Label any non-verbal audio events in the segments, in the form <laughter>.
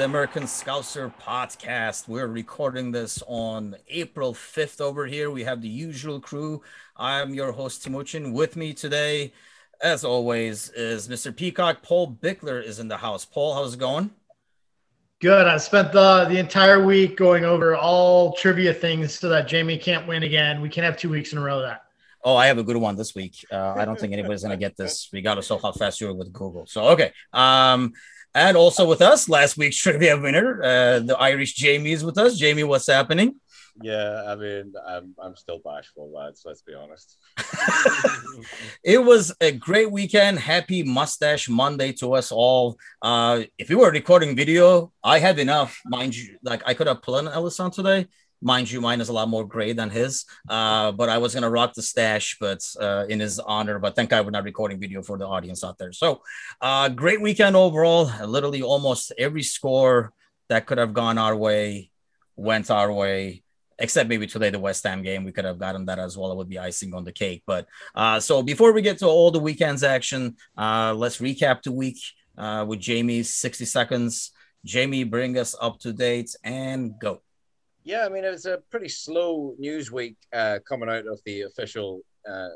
to the American Scouser podcast. We're recording this on April 5th over here. We have the usual crew. I'm your host, Timuchin. With me today, as always, is Mr. Peacock. Paul Bickler is in the house. Paul, how's it going? Good. I spent the the entire week going over all trivia things so that Jamie can't win again. We can't have two weeks in a row of that. Oh, I have a good one this week. Uh, I don't think anybody's gonna get this, regardless of how fast you are with Google. So okay. Um, and also with us, last week's trivia winner, uh, the Irish Jamie is with us. Jamie, what's happening? Yeah, I mean, I'm I'm still bashful, lads. Let's be honest. <laughs> it was a great weekend. Happy Mustache Monday to us all. Uh, if you were recording video, I have enough, mind you. Like I could have pulled an Ellis on today, Mind you, mine is a lot more gray than his. Uh, but I was gonna rock the stash, but uh, in his honor. But thank God we're not recording video for the audience out there. So, uh, great weekend overall. Literally, almost every score that could have gone our way went our way. Except maybe today, the West Ham game, we could have gotten that as well. It would be icing on the cake. But uh, so before we get to all the weekend's action, uh, let's recap the week uh, with Jamie's 60 seconds. Jamie, bring us up to date and go. Yeah, I mean, it was a pretty slow news week uh, coming out of the official, uh,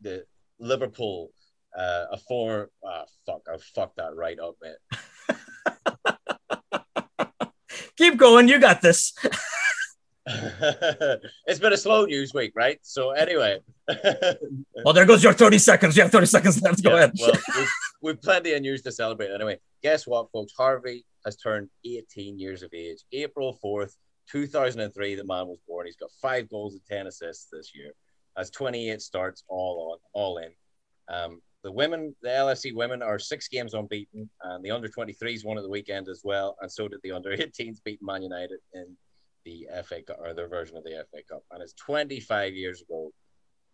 the Liverpool, uh, a four. Oh, fuck, I fucked that right up, man. <laughs> Keep going, you got this. <laughs> it's been a slow news week, right? So anyway. <laughs> well, there goes your 30 seconds. You have 30 seconds left. Go yeah, ahead. well, we've, we've plenty of news to celebrate anyway. Guess what, folks? Harvey has turned 18 years of age. April 4th, 2003, the man was born. He's got five goals and 10 assists this year. Has 28 starts all on, all in. Um, the women, the LFC women, are six games unbeaten, and the under 23s won at the weekend as well, and so did the under 18s beat Man United in the FA Cup or their version of the FA Cup. And it's 25 years ago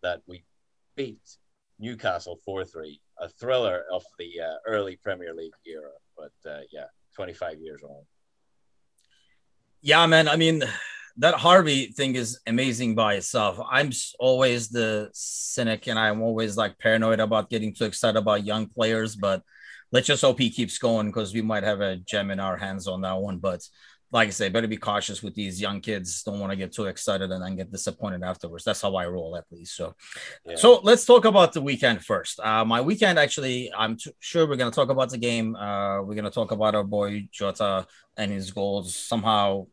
that we beat Newcastle 4 3, a thriller of the uh, early Premier League era. But uh, yeah, 25 years on. Yeah, man. I mean, that Harvey thing is amazing by itself. I'm always the cynic and I'm always like paranoid about getting too excited about young players, but let's just hope he keeps going because we might have a gem in our hands on that one. But like I say, better be cautious with these young kids. Don't want to get too excited and then get disappointed afterwards. That's how I roll, at least. So, yeah. so let's talk about the weekend first. Uh, my weekend, actually, I'm t- sure we're going to talk about the game. Uh, we're going to talk about our boy Jota and his goals. Somehow,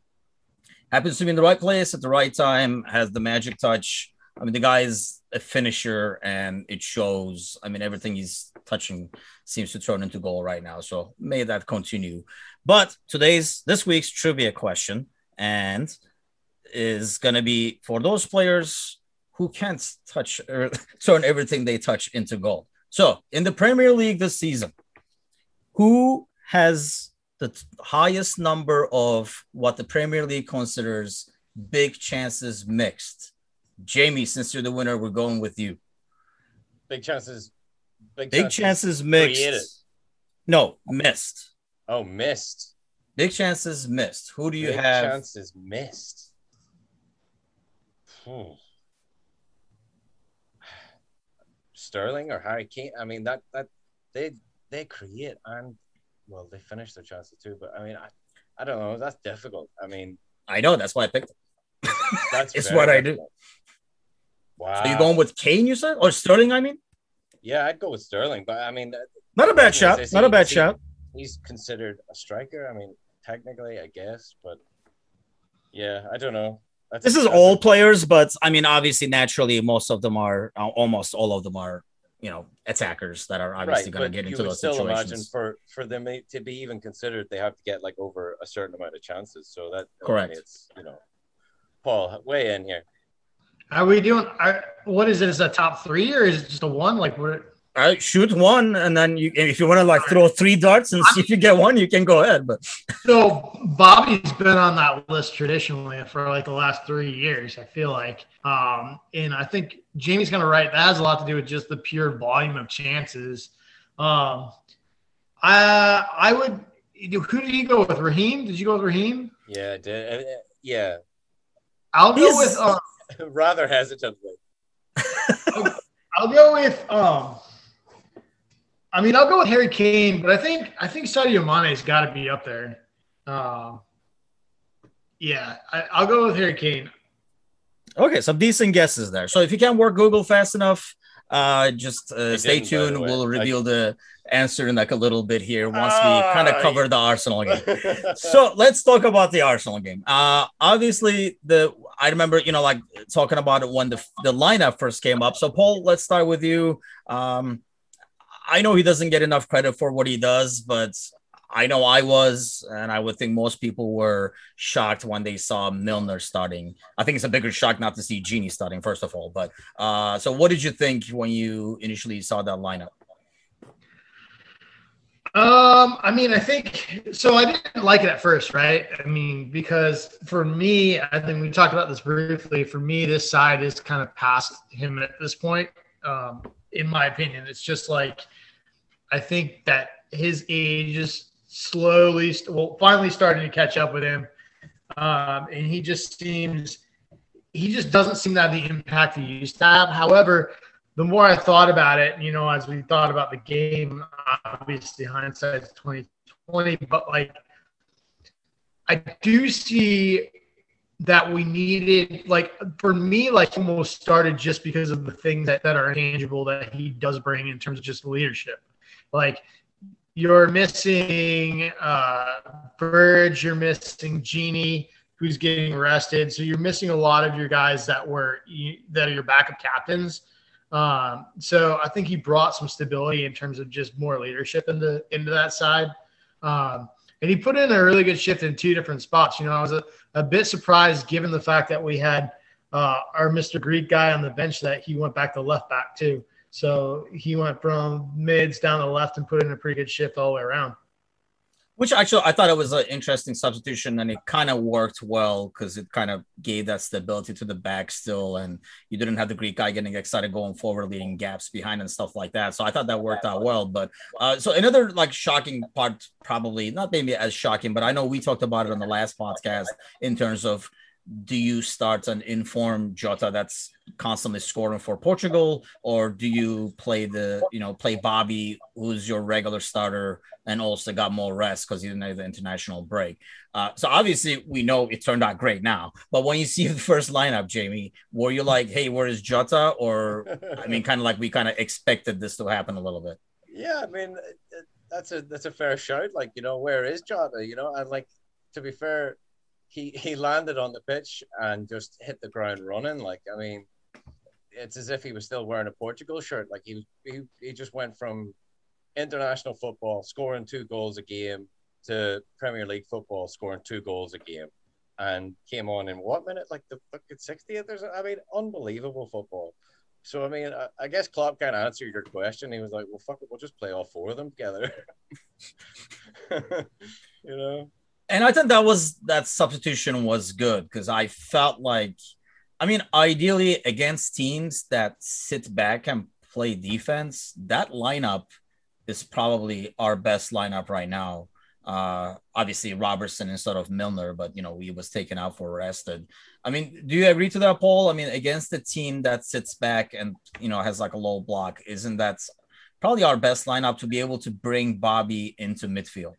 happens to be in the right place at the right time. Has the magic touch. I mean, the guy is a finisher, and it shows. I mean, everything he's touching seems to turn into goal right now. So may that continue. But today's this week's trivia question and is going to be for those players who can't touch or <laughs> turn everything they touch into goal. So in the Premier League this season, who has the highest number of what the Premier League considers big chances mixed? Jamie, since you're the winner, we're going with you. Big chances. Big, big chances, chances mixed. Created. No, missed. Oh, missed. Big chances missed. Who do you Big have? Chances missed. Hmm. Sterling or Harry Kane. I mean that that they they create and well they finish their chances too. But I mean I, I don't know. That's difficult. I mean I know that's why I picked it. That's <laughs> it's what difficult. I do. Wow. So you going with Kane? You said or Sterling? I mean. Yeah, I'd go with Sterling, but I mean, not a bad shot. Not a bad shot he's considered a striker. I mean, technically, I guess, but yeah, I don't know. This is all players, but I mean, obviously, naturally, most of them are uh, almost all of them are, you know, attackers that are obviously right, going to get into those still situations. Imagine for for them to be even considered, they have to get like over a certain amount of chances. So that correct. I mean, it's you know, Paul, weigh in here. Are we doing? Are, what is it? Is a top three or is it just a one? Like what? I shoot one, and then you, if you want to like throw three darts and see if you get one, you can go ahead. But <laughs> so Bobby's been on that list traditionally for like the last three years. I feel like, um, and I think Jamie's gonna write that has a lot to do with just the pure volume of chances. Um, I I would. Who did you go with? Raheem? Did you go with Raheem? Yeah, I did. Uh, yeah. I'll go He's with uh, <laughs> rather hesitantly. <laughs> I'll go with um I mean, I'll go with Harry Kane, but I think I think Sadio Mane's got to be up there. Uh, yeah, I, will go with Harry Kane. Okay, some decent guesses there. So if you can't work Google fast enough, uh, just uh, stay tuned. We'll reveal I... the answer in like a little bit here once we kind of cover the Arsenal game. <laughs> so let's talk about the Arsenal game. Uh, obviously, the I remember you know like talking about it when the the lineup first came up. So Paul, let's start with you. Um, I know he doesn't get enough credit for what he does, but I know I was, and I would think most people were shocked when they saw Milner starting. I think it's a bigger shock not to see Gini starting, first of all. But uh, so, what did you think when you initially saw that lineup? Um, I mean, I think so. I didn't like it at first, right? I mean, because for me, I think we talked about this briefly. For me, this side is kind of past him at this point. Um, in my opinion, it's just like I think that his age is slowly, well, finally starting to catch up with him. Um, and he just seems, he just doesn't seem to have the impact he used to have. However, the more I thought about it, you know, as we thought about the game, obviously hindsight's 2020, but like, I do see that we needed like for me like almost started just because of the things that, that are tangible that he does bring in terms of just leadership like you're missing uh, Burge, you're missing Gini, who's getting arrested. So you're missing a lot of your guys that were that are your backup captains. Um, so I think he brought some stability in terms of just more leadership into into that side. Um, and he put in a really good shift in two different spots. You know, I was a, a bit surprised given the fact that we had uh, our Mr. Greek guy on the bench that he went back to left back too. So he went from mids down the left and put in a pretty good shift all the way around. Which actually, I thought it was an interesting substitution, and it kind of worked well because it kind of gave that stability to the back still, and you didn't have the Greek guy getting excited going forward, leading gaps behind and stuff like that. So I thought that worked out well. But uh, so another like shocking part, probably not maybe as shocking, but I know we talked about it on the last podcast in terms of do you start an informed Jota that's constantly scoring for Portugal, or do you play the you know play Bobby, who's your regular starter and also got more rest because he didn't have the international break? Uh, so obviously we know it turned out great now. But when you <laughs> see the first lineup, Jamie, were you like, hey, where is Jota? Or I mean, kind of like we kind of expected this to happen a little bit. Yeah, I mean that's a that's a fair shout. Like you know, where is Jota? You know, and like to be fair he he landed on the pitch and just hit the ground running. Like I mean, it's as if he was still wearing a Portugal shirt. Like he he, he just went from international football scoring two goals a game to Premier League football scoring two goals a game, and came on in what minute? Like the fucking sixtieth something. I mean, unbelievable football. So I mean, I, I guess Klopp kind of answered your question. He was like, "Well, fuck it, we'll just play all four of them together." <laughs> you know and I think that was that substitution was good because I felt like, I mean, ideally against teams that sit back and play defense, that lineup is probably our best lineup right now. Uh, obviously Robertson instead of Milner, but you know he was taken out for rested. I mean, do you agree to that, Paul? I mean, against a team that sits back and you know has like a low block, isn't that probably our best lineup to be able to bring Bobby into midfield?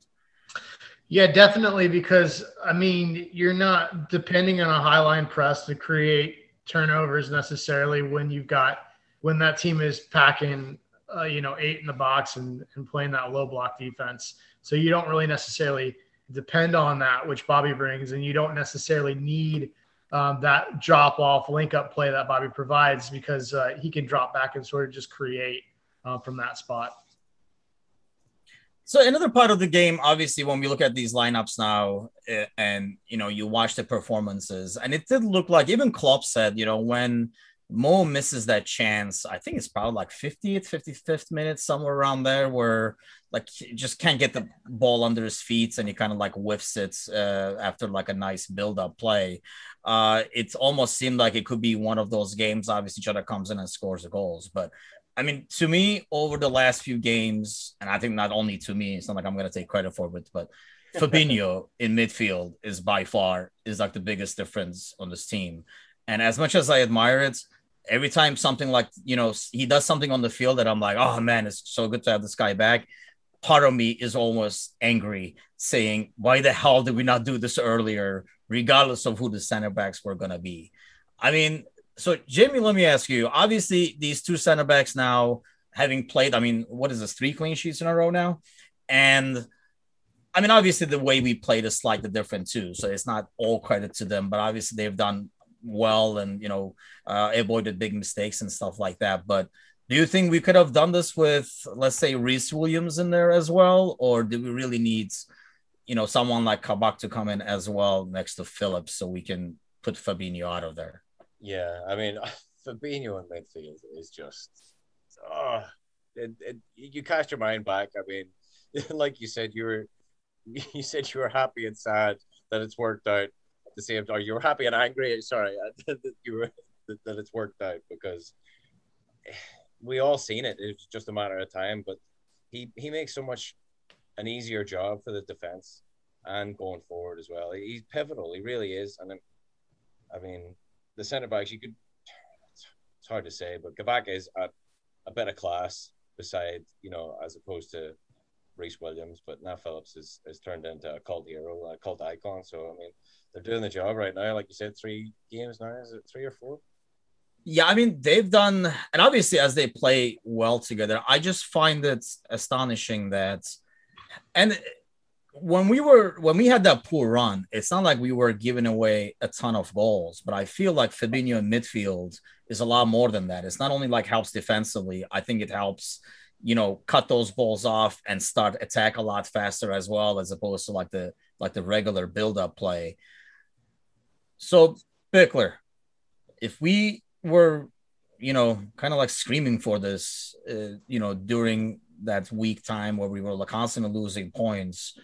Yeah, definitely. Because I mean, you're not depending on a high line press to create turnovers necessarily when you've got when that team is packing, uh, you know, eight in the box and, and playing that low block defense. So you don't really necessarily depend on that, which Bobby brings, and you don't necessarily need um, that drop off link up play that Bobby provides because uh, he can drop back and sort of just create uh, from that spot. So another part of the game, obviously, when we look at these lineups now, eh, and you know, you watch the performances, and it did look like even Klopp said, you know, when Mo misses that chance, I think it's probably like 50th, 55th minute, somewhere around there, where like just can't get the ball under his feet and he kind of like whiffs it uh, after like a nice build-up play. Uh, it almost seemed like it could be one of those games. Obviously, each other comes in and scores the goals, but I mean, to me, over the last few games, and I think not only to me, it's not like I'm going to take credit for it, but <laughs> Fabinho in midfield is by far is like the biggest difference on this team. And as much as I admire it, every time something like you know he does something on the field that I'm like, oh man, it's so good to have this guy back. Part of me is almost angry, saying, why the hell did we not do this earlier, regardless of who the center backs were gonna be? I mean, so Jamie, let me ask you. Obviously, these two center backs now having played, I mean, what is this, three clean sheets in a row now? And I mean, obviously the way we played is slightly different too. So it's not all credit to them, but obviously they've done well and you know uh, avoided big mistakes and stuff like that. But do you think we could have done this with, let's say, Rhys Williams in there as well, or do we really need, you know, someone like Kabak to come in as well next to Phillips so we can put Fabinho out of there? Yeah, I mean, Fabinho in midfield is just, oh, it, it, you cast your mind back. I mean, <laughs> like you said, you were, <laughs> you said you were happy and sad that it's worked out the same time. You were happy and angry. Sorry, <laughs> that you were that it's worked out because <sighs> we all seen it. It's just a matter of time. But he he makes so much an easier job for the defense and going forward as well. He's pivotal. He really is. And I mean, the centre backs you could. It's hard to say, but Kabak is at a better class beside you know as opposed to Rhys Williams, but now Phillips has, has turned into a cult hero, a cult icon. So I mean, they're doing the job right now. Like you said, three games now. Is it three or four? Yeah, I mean they've done, and obviously as they play well together, I just find it astonishing that, and when we were when we had that poor run, it's not like we were giving away a ton of goals, but I feel like Fabinho in midfield is a lot more than that. It's not only like helps defensively, I think it helps, you know, cut those balls off and start attack a lot faster as well, as opposed to like the like the regular build-up play. So, Bickler, if we were, you know, kind of like screaming for this, uh, you know, during that week time where we were like constantly losing points,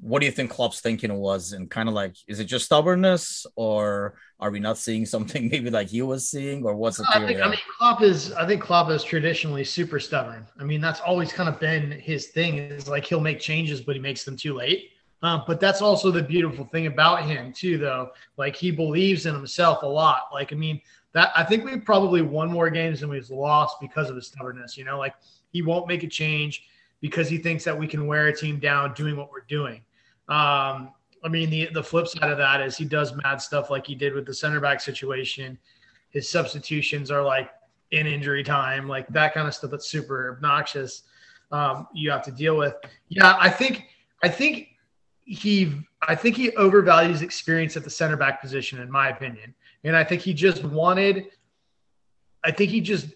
what do you think Klopp's thinking was? And kind of like, is it just stubbornness, or are we not seeing something <laughs> maybe like he was seeing, or what's the I think, I mean, Klopp is. I think Klopp is traditionally super stubborn. I mean, that's always kind of been his thing. Is like he'll make changes, but he makes them too late. Um, but that's also the beautiful thing about him too, though. Like he believes in himself a lot. Like I mean, that I think we probably won more games than we've lost because of his stubbornness. You know, like he won't make a change because he thinks that we can wear a team down doing what we're doing. Um, I mean, the the flip side of that is he does mad stuff like he did with the center back situation. His substitutions are like in injury time, like that kind of stuff that's super obnoxious. Um, you have to deal with. Yeah, I think I think he I think he overvalues experience at the center back position, in my opinion. And I think he just wanted, I think he just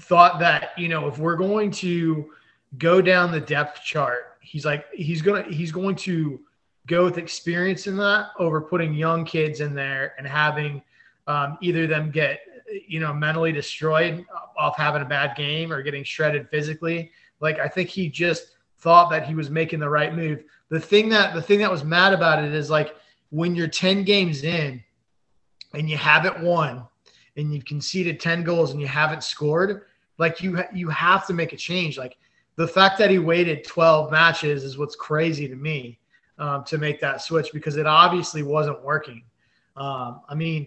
thought that, you know, if we're going to go down the depth chart, he's like, he's gonna he's going to go with experience in that over putting young kids in there and having um, either them get you know mentally destroyed off having a bad game or getting shredded physically. Like I think he just thought that he was making the right move the thing that the thing that was mad about it is like when you're 10 games in and you haven't won and you've conceded 10 goals and you haven't scored like you you have to make a change like the fact that he waited 12 matches is what's crazy to me um, to make that switch because it obviously wasn't working um, i mean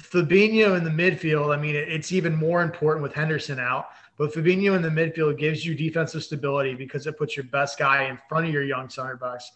Fabinho in the midfield, I mean, it's even more important with Henderson out. But Fabinho in the midfield gives you defensive stability because it puts your best guy in front of your young center backs.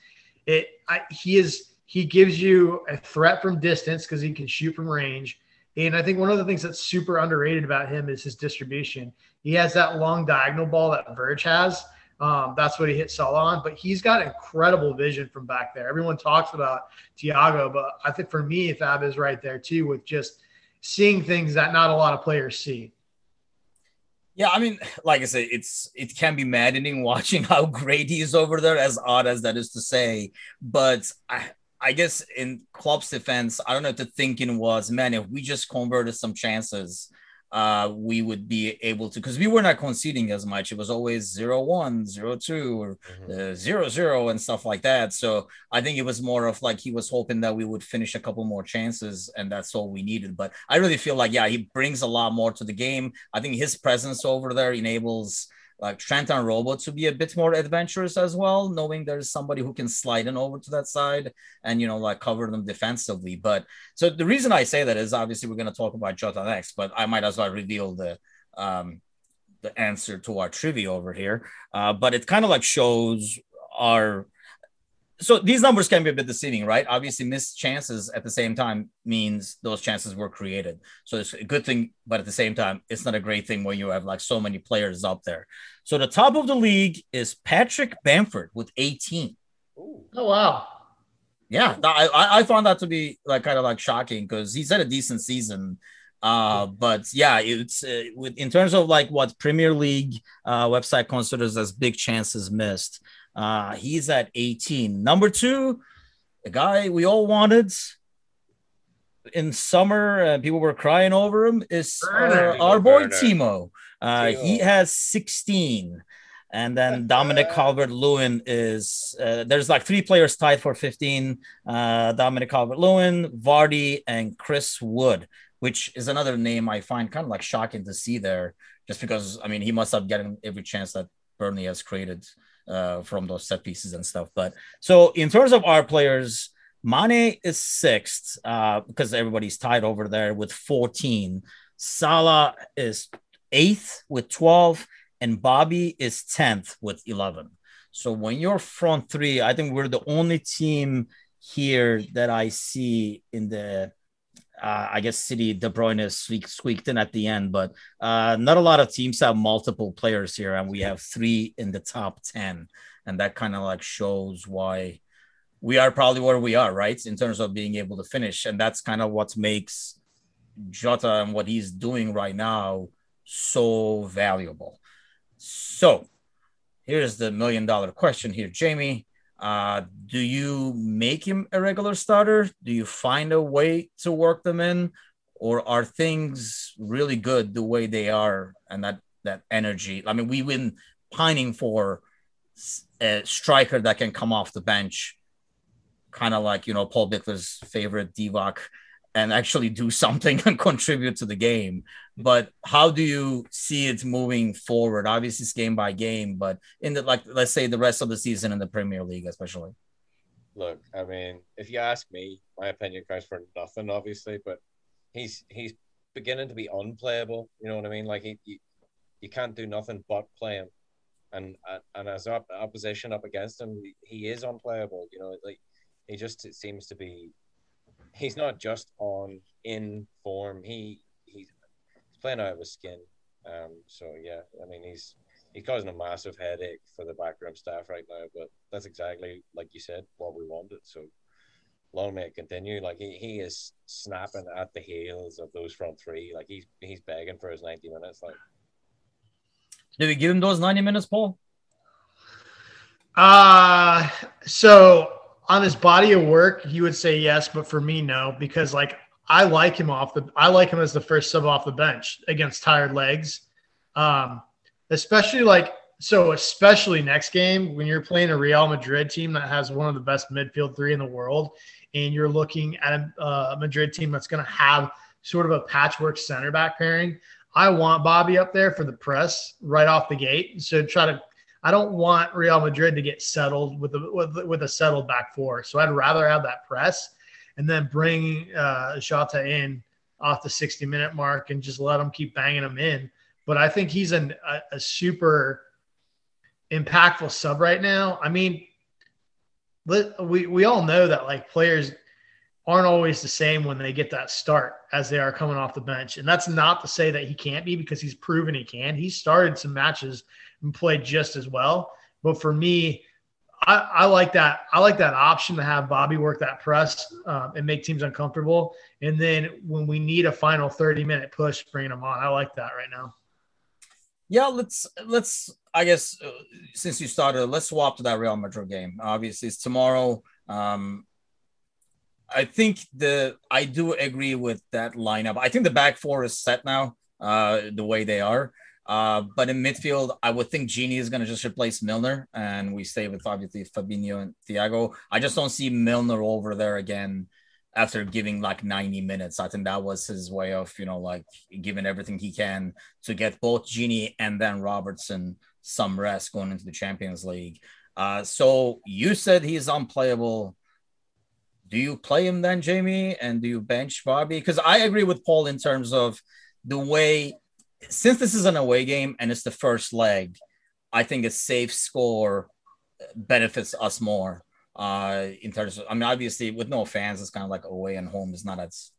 It I, he is he gives you a threat from distance because he can shoot from range. And I think one of the things that's super underrated about him is his distribution. He has that long diagonal ball that Verge has. Um, that's what he hit Salah on. But he's got incredible vision from back there. Everyone talks about Thiago, but I think for me, Fab is right there too with just seeing things that not a lot of players see. Yeah, I mean, like I said, it's it can be maddening <laughs> watching how great he is over there, as odd as that is to say. But I I guess in Klopp's defense, I don't know if the thinking was, man, if we just converted some chances, uh, we would be able to because we were not conceding as much. It was always zero one, zero two, or mm-hmm. uh, zero zero and stuff like that. So I think it was more of like he was hoping that we would finish a couple more chances, and that's all we needed. But I really feel like yeah, he brings a lot more to the game. I think his presence over there enables like Trenton Robbo to be a bit more adventurous as well, knowing there's somebody who can slide in over to that side and you know like cover them defensively. But so the reason I say that is obviously we're going to talk about Jota next, but I might as well reveal the um the answer to our trivia over here. Uh, but it kind of like shows our so these numbers can be a bit deceiving, right? Obviously, missed chances at the same time means those chances were created. So it's a good thing, but at the same time, it's not a great thing when you have like so many players up there. So the top of the league is Patrick Bamford with 18. Oh wow. Yeah, I I found that to be like kind of like shocking because he's had a decent season. Uh, but yeah, it's uh, with in terms of like what Premier League uh, website considers as big chances missed. Uh, he's at 18. Number two, the guy we all wanted in summer, uh, people were crying over him, is uh, our boy Timo. Uh, Timo. He has 16. And then Dominic Calvert Lewin is uh, there's like three players tied for 15. Uh, Dominic Calvert Lewin, Vardy, and Chris Wood, which is another name I find kind of like shocking to see there, just because I mean he must have gotten every chance that Burnley has created uh, from those set pieces and stuff. But so in terms of our players, Mane is sixth uh, because everybody's tied over there with 14. Salah is eighth with 12, and Bobby is 10th with 11. So when you're front three, I think we're the only team here that I see in the uh, I guess City De Bruyne squeak, squeaked in at the end, but uh, not a lot of teams have multiple players here, and we have three in the top ten, and that kind of like shows why we are probably where we are, right, in terms of being able to finish, and that's kind of what makes Jota and what he's doing right now so valuable. So here's the million dollar question here, Jamie. Uh, do you make him a regular starter? Do you find a way to work them in, or are things really good the way they are and that that energy? I mean, we've been pining for a striker that can come off the bench, kind of like you know Paul Bickler's favorite Divock and actually do <laughs> something and contribute to the game. But how do you see it moving forward? Obviously, it's game by game, but in the like, let's say the rest of the season in the Premier League, especially. Look, I mean, if you ask me, my opinion counts for nothing, obviously, but he's he's beginning to be unplayable. You know what I mean? Like he, he you can't do nothing but play him, and and as op- opposition up against him, he is unplayable. You know, like he just seems to be he's not just on in form. He playing out of his skin. Um, so yeah, I mean he's he's causing a massive headache for the backroom staff right now. But that's exactly like you said what we wanted. So long may it continue. Like he, he is snapping at the heels of those front three. Like he's he's begging for his ninety minutes. Like, did we give him those ninety minutes, Paul? Uh so on his body of work, you would say yes, but for me, no, because like I like him off the I like him as the first sub off the bench against tired legs. Um, especially like so, especially next game when you're playing a Real Madrid team that has one of the best midfield three in the world, and you're looking at a, a Madrid team that's going to have sort of a patchwork center back pairing. I want Bobby up there for the press right off the gate. So try to I don't want Real Madrid to get settled with a with, with a settled back four. So I'd rather have that press and then bring uh, Jota in off the 60 minute mark and just let him keep banging him in. But I think he's an, a, a super impactful sub right now. I mean, we we all know that like players aren't always the same when they get that start as they are coming off the bench. And that's not to say that he can't be because he's proven he can. He started some matches and played just as well. But for me, I, I, like that. I like that option to have Bobby work that press um, and make teams uncomfortable. And then when we need a final 30 minute push, bring them on. I like that right now. Yeah, let's let's. I guess uh, since you started, let's swap to that Real Madrid game. Obviously, it's tomorrow. Um, I think the I do agree with that lineup. I think the back four is set now, uh, the way they are. Uh, but in midfield, I would think Gini is going to just replace Milner, and we stay with obviously Fabinho and Thiago. I just don't see Milner over there again after giving like 90 minutes. I think that was his way of, you know, like giving everything he can to get both Gini and then Robertson some rest going into the Champions League. Uh, so you said he's unplayable. Do you play him then, Jamie? And do you bench Bobby? Because I agree with Paul in terms of the way, since this is an away game and it's the first leg, I think a safe score benefits us more. Uh, in terms of, I mean, obviously, with no fans, it's kind of like away and home is not as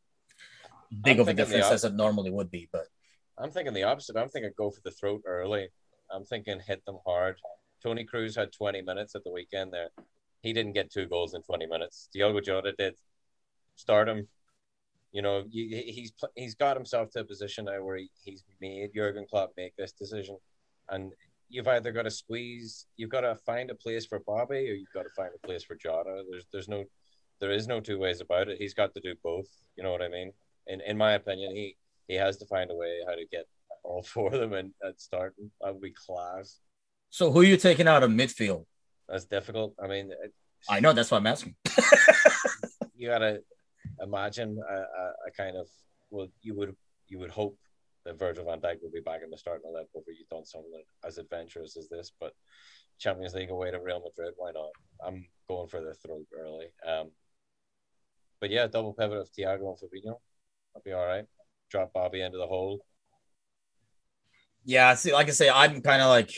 big I'm of a difference as it normally would be. But I'm thinking the opposite. I'm thinking go for the throat early. I'm thinking hit them hard. Toni Kroos had 20 minutes at the weekend there. He didn't get two goals in 20 minutes. Diogo Jota did. Start him. You know, he's he's got himself to a position now where he, he's made Jurgen Klopp make this decision, and you've either got to squeeze, you've got to find a place for Bobby, or you've got to find a place for Jota. There's there's no there is no two ways about it. He's got to do both. You know what I mean? In in my opinion, he he has to find a way how to get all <laughs> four of them in at starting. That would be class. So who are you taking out of midfield? That's difficult. I mean, uh, I know that's why I'm asking. <laughs> you gotta imagine a, a, a, kind of well, you would you would hope that Virgil van Dijk will be back in the starting eleven over you've done something as adventurous as this, but Champions League away to Real Madrid, why not? I'm going for the throat early. Um, but yeah, double pivot of Thiago and Fabinho. I'll be all right. Drop Bobby into the hole. Yeah, see, like I say, I'm kind of like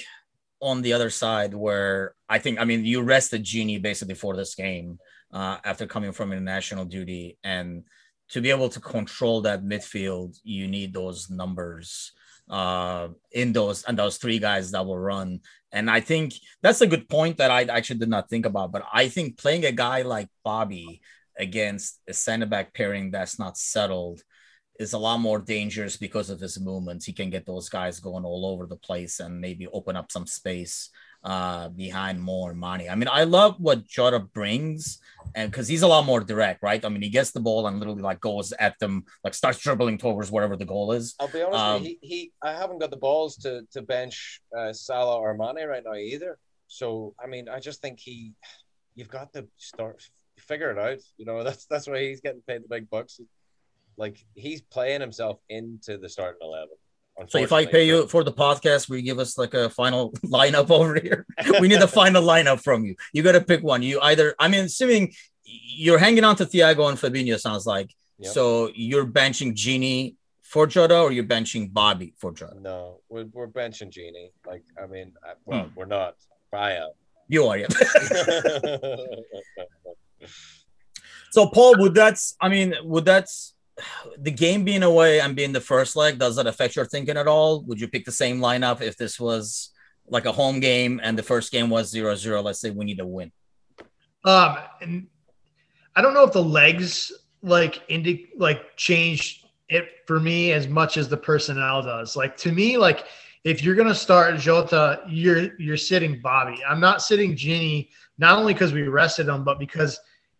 on the other side where I think, I mean, you rested Gini basically for this game uh, after coming from international duty. And to be able to control that midfield, you need those numbers uh, in those and those three guys that will run. And I think that's a good point that I actually did not think about. But I think playing a guy like Bobby against a center back pairing that's not settled is a lot more dangerous because of his movements. He can get those guys going all over the place and maybe open up some space uh, behind more money. I mean, I love what Jota brings, and because he's a lot more direct, right? I mean, he gets the ball and literally like goes at them, like starts dribbling towards wherever the goal is. I'll be honest, um, he, he, I haven't got the balls to to bench uh, Salah or Mane right now either. So I mean, I just think he, you've got to start figure it out. You know, <laughs> that's that's why he's getting paid the big bucks. Like he's playing himself into the starting eleven. So if I pay you for the podcast, will you give us like a final <laughs> lineup over here? <laughs> we need a final lineup from you. You got to pick one. You either, I mean, assuming you're hanging on to Thiago and Fabinho, sounds like. Yep. So you're benching Gini for Jota or you're benching Bobby for Jota? No, we're, we're benching Gini. Like, I mean, well, hmm. we're not. I am. You are, yeah. <laughs> so, Paul, would that's, I mean, would that's, the game being away and being the first leg, does that affect your thinking at all? Would you pick the same lineup if this was like a home game and the first game was zero zero? Let's say we need a win. Um, and I don't know if the legs like indi- like change it for me as much as the personnel does. Like to me, like if you're gonna start Jota, you're you're sitting Bobby. I'm not sitting Gini, not only because we rested him, but because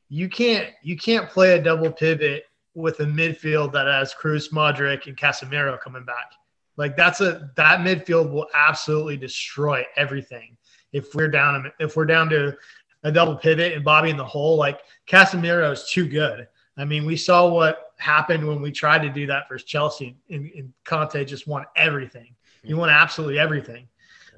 you can't you can't play a double pivot with a midfield that has Kroos, Modric, and Casemiro coming back. Like that's a that midfield will absolutely destroy everything if we're down if we're down to a double pivot and Bobby in the hole. Like Casemiro is too good. I mean, we saw what happened when we tried to do that versus Chelsea, and, and Kanté just won everything. He won absolutely everything.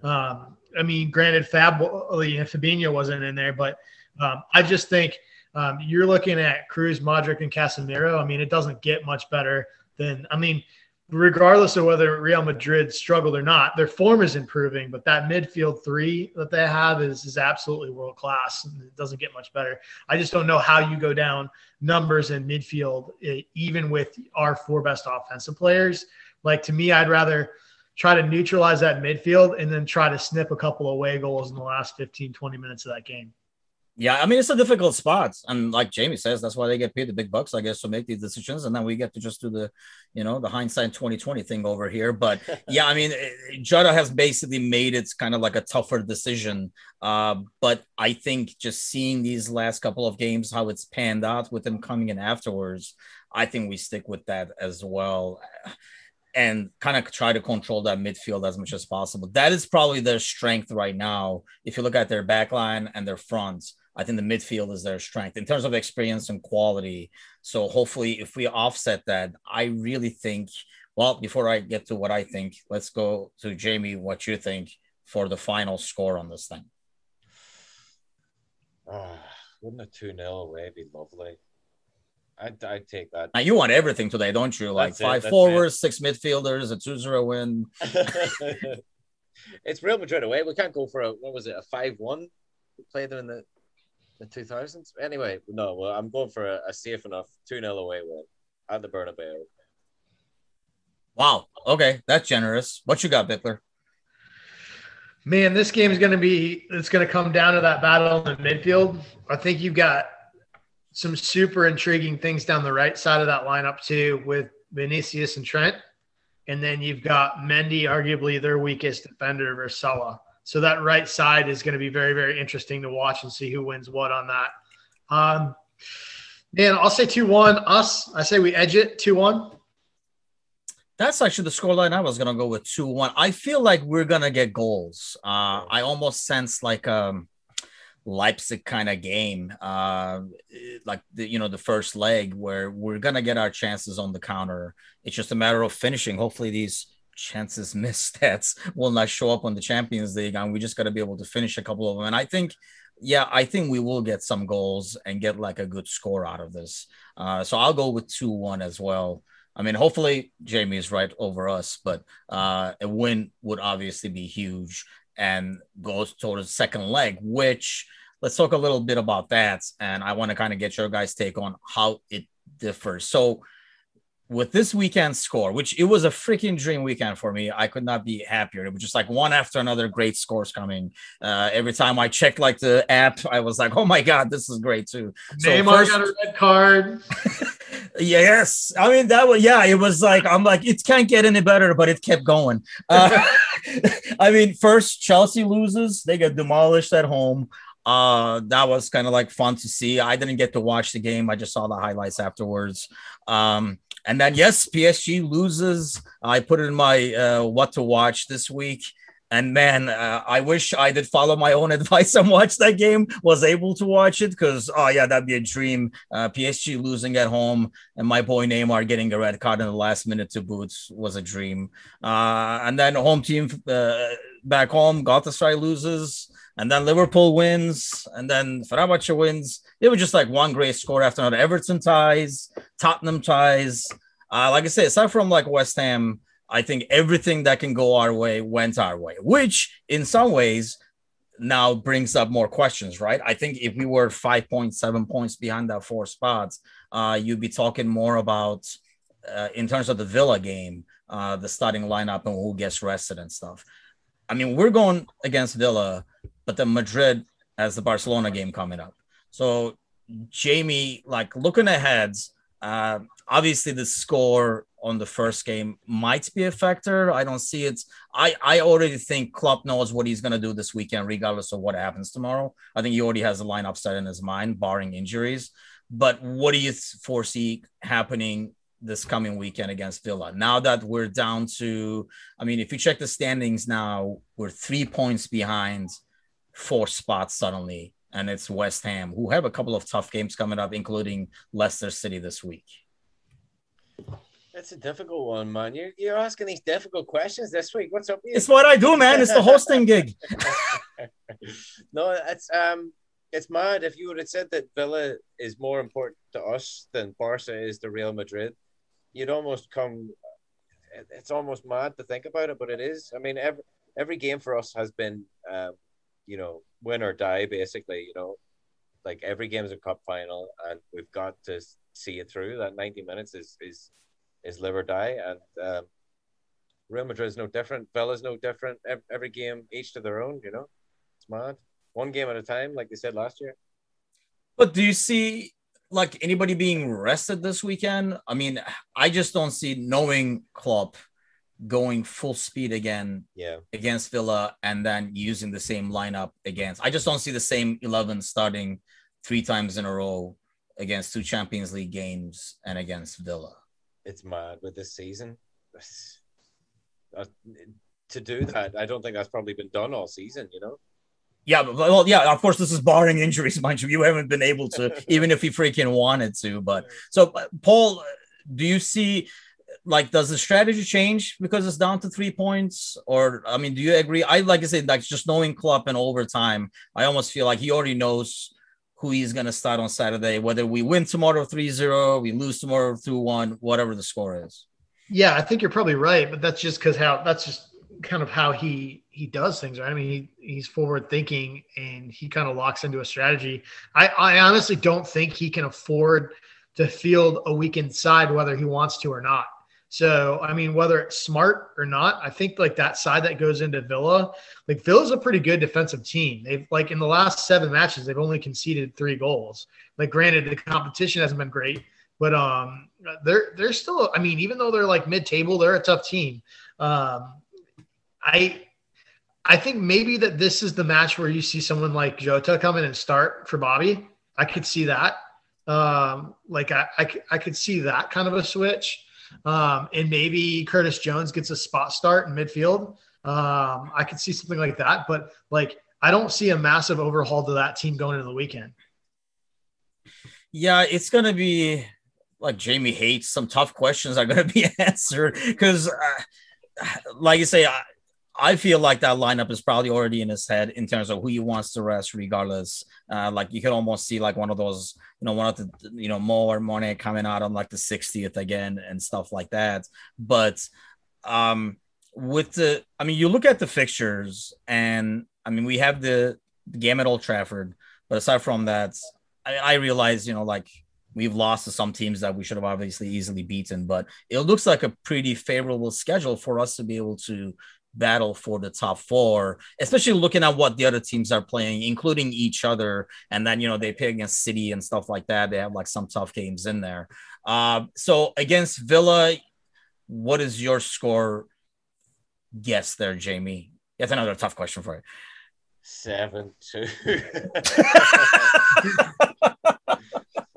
Um, I mean, granted, Fab and Fabinho wasn't in there, but um, I just think um, you're looking at Kroos, Modric, and Casemiro. I mean, it doesn't get much better than. I mean, regardless of whether Real Madrid struggled or not, their form is improving. But that midfield three that they have is is absolutely world class. It doesn't get much better. I just don't know how you go down numbers in midfield, even with our four best offensive players. Like to me, I'd rather try to neutralize that midfield and then try to snip a couple away goals in the last 15, 20 minutes of that game. Yeah, I mean it's a difficult spot, and like Jamie says, that's why they get paid the big bucks, I guess, to make these decisions, and then we get to just do the, you know, the hindsight twenty twenty thing over here. But <laughs> yeah, I mean, eh, Jota has basically made it kind of like a tougher decision. Uh, but I think just seeing these last couple of games, how it's panned out with them coming in afterwards, I think we stick with that as well and kind of try to control that midfield as much as possible. That is probably their strength right now. If you look at their back line and their fronts, I think the midfield is their strength in terms of experience and quality. So hopefully, if we offset that, I really think. Well, before I get to what I think, let's go to Jamie. What you think for the final score on this thing? Oh, wouldn't a 2 0 away be lovely? I'd, I'd take that. Now, you want everything today, don't you? Like That's it, five that's forwards, six midfielders, a 2 0 win. <laughs> it's Real Madrid away. We can't go for a, what was it, a 5 1? We played them in the, the 2000s. Anyway, no, well, I'm going for a, a safe enough 2 0 away win at the Bernabeu. Wow. Okay. That's generous. What you got, Bickler? Man, this game is going to be, it's going to come down to that battle in the midfield. I think you've got some super intriguing things down the right side of that lineup, too, with Vinicius and Trent. And then you've got Mendy, arguably their weakest defender, Versella. So that right side is going to be very, very interesting to watch and see who wins what on that. Um, man, I'll say 2 1. Us, I say we edge it 2 1. That's actually the scoreline I was gonna go with two one. I feel like we're gonna get goals. Uh, I almost sense like um Leipzig kind of game, uh, like the you know the first leg where we're gonna get our chances on the counter. It's just a matter of finishing. Hopefully these chances missed stats <laughs> will not show up on the Champions League, and we just got to be able to finish a couple of them. And I think, yeah, I think we will get some goals and get like a good score out of this. Uh, so I'll go with two one as well. I mean, hopefully Jamie is right over us, but uh, a win would obviously be huge and goes towards second leg, which let's talk a little bit about that. And I want to kind of get your guys' take on how it differs. So, with this weekend score, which it was a freaking dream weekend for me, I could not be happier. It was just like one after another great scores coming. Uh, every time I checked like the app, I was like, oh my God, this is great too. So Neymar first, got a red card. <laughs> yes. I mean, that was, yeah, it was like, I'm like, it can't get any better, but it kept going. Uh, <laughs> I mean, first, Chelsea loses, they get demolished at home. Uh, that was kind of like fun to see. I didn't get to watch the game, I just saw the highlights afterwards. Um, and then, yes, PSG loses. I put it in my uh, what to watch this week. And man, uh, I wish I did follow my own <laughs> advice and watch that game. Was able to watch it because oh yeah, that'd be a dream. Uh, PSG losing at home and my boy Neymar getting a red card in the last minute to boots was a dream. Uh, and then home team uh, back home, Galatasaray loses, and then Liverpool wins, and then Fenerbahce wins. It was just like one great score after another. Everton ties, Tottenham ties. Uh, like I said, aside from like West Ham I think everything that can go our way went our way, which in some ways now brings up more questions, right? I think if we were 5.7 points behind that four spots, uh, you'd be talking more about, uh, in terms of the Villa game, uh, the starting lineup and who gets rested and stuff. I mean, we're going against Villa, but then Madrid has the Barcelona game coming up. So, Jamie, like looking ahead, uh, obviously the score on the first game might be a factor. I don't see it. I, I already think Klopp knows what he's going to do this weekend, regardless of what happens tomorrow. I think he already has the lineup set in his mind, barring injuries. But what do you foresee happening this coming weekend against Villa? Now that we're down to, I mean, if you check the standings now, we're three points behind four spots suddenly. And it's West Ham, who have a couple of tough games coming up, including Leicester City this week. That's a difficult one, man. You're, you're asking these difficult questions this week. What's up? It's what I do, man. It's the hosting gig. <laughs> no, it's um, it's mad. If you would have said that Villa is more important to us than Barca is to Real Madrid, you'd almost come. It's almost mad to think about it, but it is. I mean, every every game for us has been, um, you know, win or die. Basically, you know, like every game is a cup final, and we've got to see it through. That ninety minutes is is is live or die. And um, Real Madrid is no different. Villa's no different. Every game, each to their own. You know, it's mad. One game at a time, like they said last year. But do you see like anybody being rested this weekend? I mean, I just don't see knowing Klopp going full speed again yeah. against Villa and then using the same lineup against. I just don't see the same 11 starting three times in a row against two Champions League games and against Villa it's mad with this season. <sighs> Uh, to do that, I don't think that's probably been done all season. You know. Yeah, well, yeah. Of course, this is barring injuries, <laughs> mind you. You haven't been able to, <laughs> even if you freaking wanted to. But so, Paul, do you see like does the strategy change because it's down to three points? Or i mean do you agree? I like i said like just knowing Klopp in overtime i almost feel like he already knows who he's going to start on saturday whether we win tomorrow 3-0 we lose tomorrow 2-1 whatever the score is. Yeah i think you're probably right but that's just because how that's just kind of how he he does things right? I mean he, he's forward thinking and he kind of locks into a strategy. I i honestly don't think he can afford to field a weakened side whether he wants to or not so, I mean, whether it's smart or not, I think like that side that goes into Villa, like Villa's a pretty good defensive team. They've like in the last seven matches, they've only conceded three goals. Like, granted, the competition hasn't been great, but um, they're they're still. I mean, even though they're like mid-table, they're a tough team. Um, I I think maybe that this is the match where you see someone like Jota come in and start for Bobby. I could see that. Um, like I, I, I could see that kind of a switch. Um, and maybe Curtis Jones gets a spot start in midfield. Um, I could see something like that, but like I don't see a massive overhaul to that team going into the weekend. Yeah, it's gonna be like Jamie hates. Some tough questions are gonna <laughs> be answered because, uh, like you say, I, I feel like that lineup is probably already in his head in terms of who he wants to rest, regardless. Uh, like you could almost see like one of those, you know, one of the, you know, Mo or Mane coming out on like the 60th again and stuff like that. But um, with the, I mean, you look at the fixtures, and I mean, we have the, the game at Old Trafford, but aside from that, I, I realize, you know, like we've lost to some teams that we should have obviously easily beaten, but it looks like a pretty favorable schedule for us to be able to battle for the top four, especially looking at what the other teams are playing, including each other. And then, you know, they play against City and stuff like that. They have like some tough games in there. Uh, so against Villa, what is your score guess there, Jamie? That's another tough question for you. Seven two. <laughs>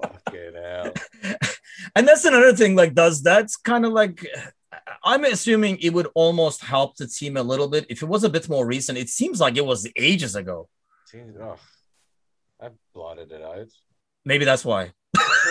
Fucking hell. And that's another thing. Like, does that's kind of like I'm assuming it would almost help the team a little bit if it was a bit more recent. It seems like it was ages ago. oh, I blotted it out. Maybe that's why. <laughs> <laughs>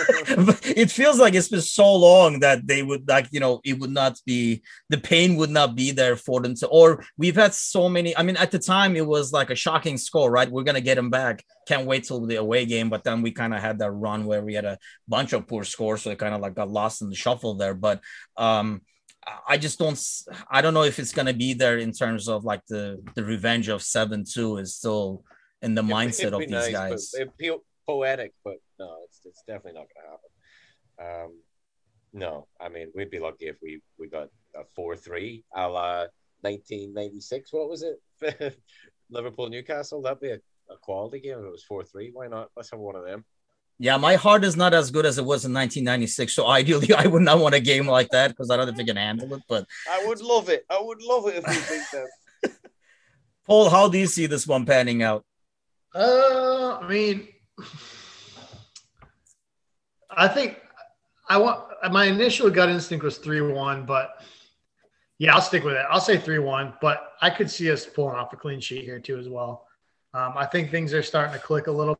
it feels like it's been so long that they would like you know it would not be the pain would not be there for them to or we've had so many i mean at the time it was like a shocking score right we're gonna get them back can't wait till the away game but then we kind of had that run where we had a bunch of poor scores so it kind of like got lost in the shuffle there but um I just don't. I don't know if it's gonna be there in terms of like the the revenge of seven two is still in the mindset of these nice, guys. It'd poetic, but no, it's it's definitely not gonna happen. Um, no, I mean we'd be lucky if we we got a four three a la nineteen ninety six. What was it? <laughs> Liverpool Newcastle. That'd be a, a quality game. If it was four three. Why not? Let's have one of them. Yeah, my heart is not as good as it was in 1996. So ideally, <laughs> I would not want a game like that because I don't think I can handle it. But I would love it. I would love it if we beat them. <laughs> Paul, how do you see this one panning out? Uh, I mean, I think I want my initial gut instinct was three one, but yeah, I'll stick with it. I'll say three one, but I could see us pulling off a clean sheet here too as well. Um, I think things are starting to click a little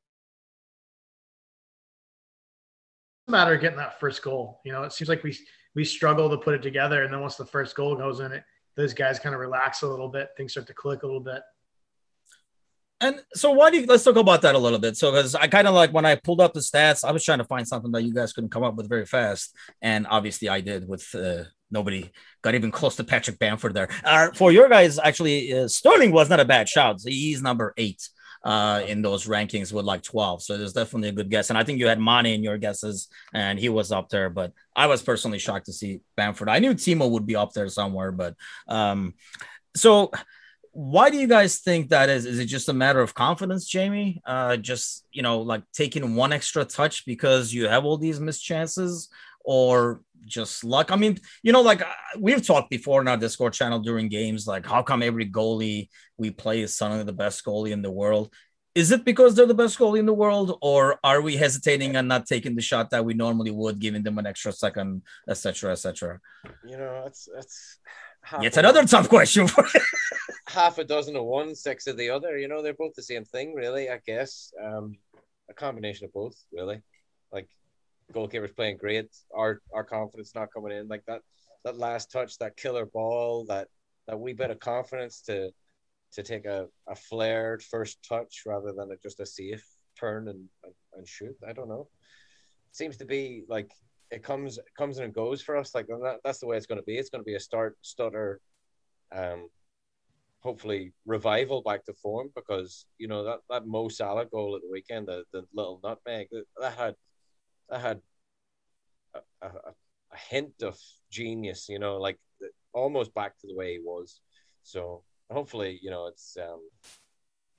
matter of getting that first goal. You know, it seems like we we struggle to put it together, and then once the first goal goes in, it those guys kind of relax a little bit. Things start to click a little bit. And so, why do you, let's talk about that a little bit? So, because I kind of like when I pulled up the stats, I was trying to find something that you guys couldn't come up with very fast, and obviously I did with uh, nobody got even close to Patrick Bamford there. Uh, for your guys, actually, uh, Sterling was not a bad shot. He's number eight uh, in those rankings with like 12. So there's definitely a good guess. And I think you had Mane in your guesses, and he was up there. But I was personally shocked to see Bamford. I knew Timo would be up there somewhere, but um, so why do you guys think that is? Is it just a matter of confidence, Jamie? Uh, just you know, like taking one extra touch because you have all these missed chances, or just luck. I mean, you know, like uh, we've talked before in our Discord channel during games, like how come every goalie we play is suddenly the best goalie in the world? Is it because they're the best goalie in the world, or are we hesitating and not taking the shot that we normally would, giving them an extra second, etc., etc.? You know, it's it's. It's another tough question for <laughs> half a dozen of one, six of the other. You know, they're both the same thing, really. I guess um, a combination of both, really. Like goalkeepers playing great, our our confidence not coming in like that. that last touch, that killer ball, that that wee bit of confidence to to take a, a flared first touch rather than a, just a safe turn and, and, and shoot. I don't know. Seems to be like it comes comes and goes for us. Like that, that's the way it's going to be. It's going to be a start stutter, um, hopefully revival back to form because you know that that Mo Salah goal at the weekend, the, the little nutmeg that had that had a, a, a hint of genius. You know, like almost back to the way he was. So hopefully, you know, it's um,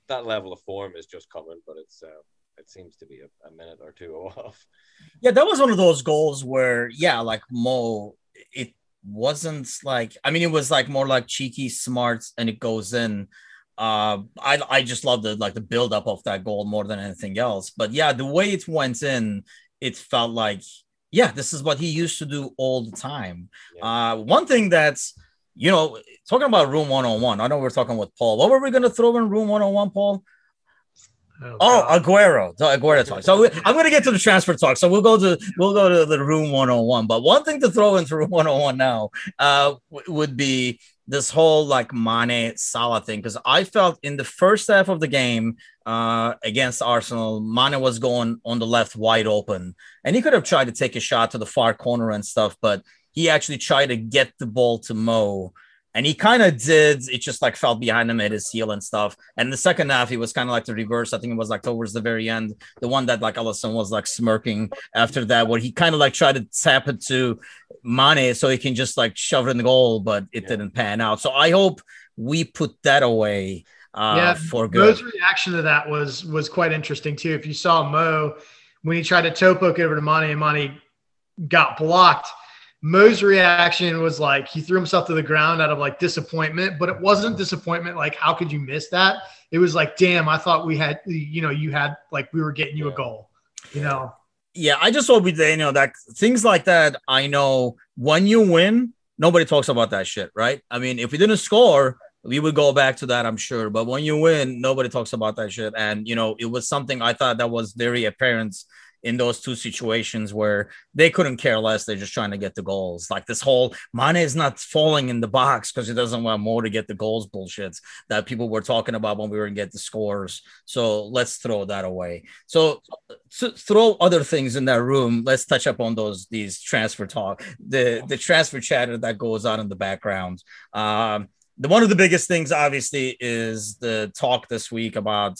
that level of form is just coming, but it's uh, it seems to be a, a, minute or two <laughs> off. Yeah, that was one of those goals where, yeah, like Mo, it wasn't like I mean, it was like more like cheeky, smarts, and it goes in. Uh, I I just love the like the build up of that goal more than anything else. But yeah, the way it went in, it felt like yeah, this is what he used to do all the time. Yeah. Uh, one thing that's you know, talking about room 101, I know we're talking with Paul. What were we going to throw in room 101, Paul? Oh, oh Aguero, the Aguero talk. So we, I'm going to get to the transfer talk. So we'll go to we'll go to the room 101. But one thing to throw into room 101 now uh, w- would be this whole like Mane Salah thing because I felt in the first half of the game uh, against Arsenal, Mane was going on the left wide open, and he could have tried to take a shot to the far corner and stuff, but he actually tried to get the ball to Mo. And he kind of did. It just like fell behind him at his heel and stuff. And the second half, he was kind of like the reverse. I think it was like towards the very end, the one that like Alisson was like smirking after that, where he kind of like tried to tap it to Mane so he can just like shove it in the goal, but it yeah. didn't pan out. So I hope we put that away uh, yeah, for good. Mo's reaction to that was was quite interesting too. If you saw Mo when he tried to toe poke it over to Mane and Mane got blocked Mo's reaction was like he threw himself to the ground out of like disappointment, but it wasn't disappointment like how could you miss that? It was like, damn, I thought we had, you know, you had like we were getting you a goal, you know. Yeah, I just hope we, you know, that things like that. I know when you win, nobody talks about that shit, right? I mean, if we didn't score, we would go back to that, I'm sure. But when you win, nobody talks about that shit. And you know, it was something I thought that was very apparent in those two situations where they couldn't care less. They're just trying to get the goals. Like this whole Mane is not falling in the box because he doesn't want more to get the goals bullshits that people were talking about when we were get the scores. So let's throw that away. So to throw other things in that room. Let's touch up on those these transfer talk, the the transfer chatter that goes on in the background. Um, the one of the biggest things, obviously, is the talk this week about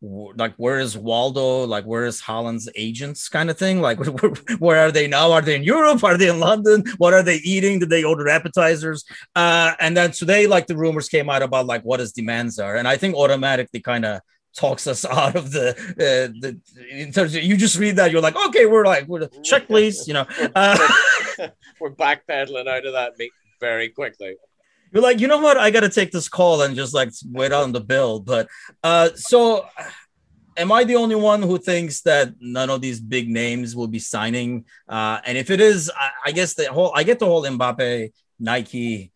like where is Waldo? Like where is Haaland's agents kind of thing? Like <laughs> where, where, are they now? Are they in Europe? Are they in London? What are they eating? Did they order appetizers? Uh, and then today, like the rumors came out about like what his demands are, and I think automatically kind of talks us <laughs> out of the uh, the in terms of you just read that you're like okay we're like we're check please you know <laughs> uh, we're backpedaling out of that very quickly you're like, you know what? I got to take this call and just like wait on the bill. But uh, so am I the only one who thinks that none of these big names will be signing? Uh, and if it is, I, I, guess the whole I get the whole Mbappe, Nike,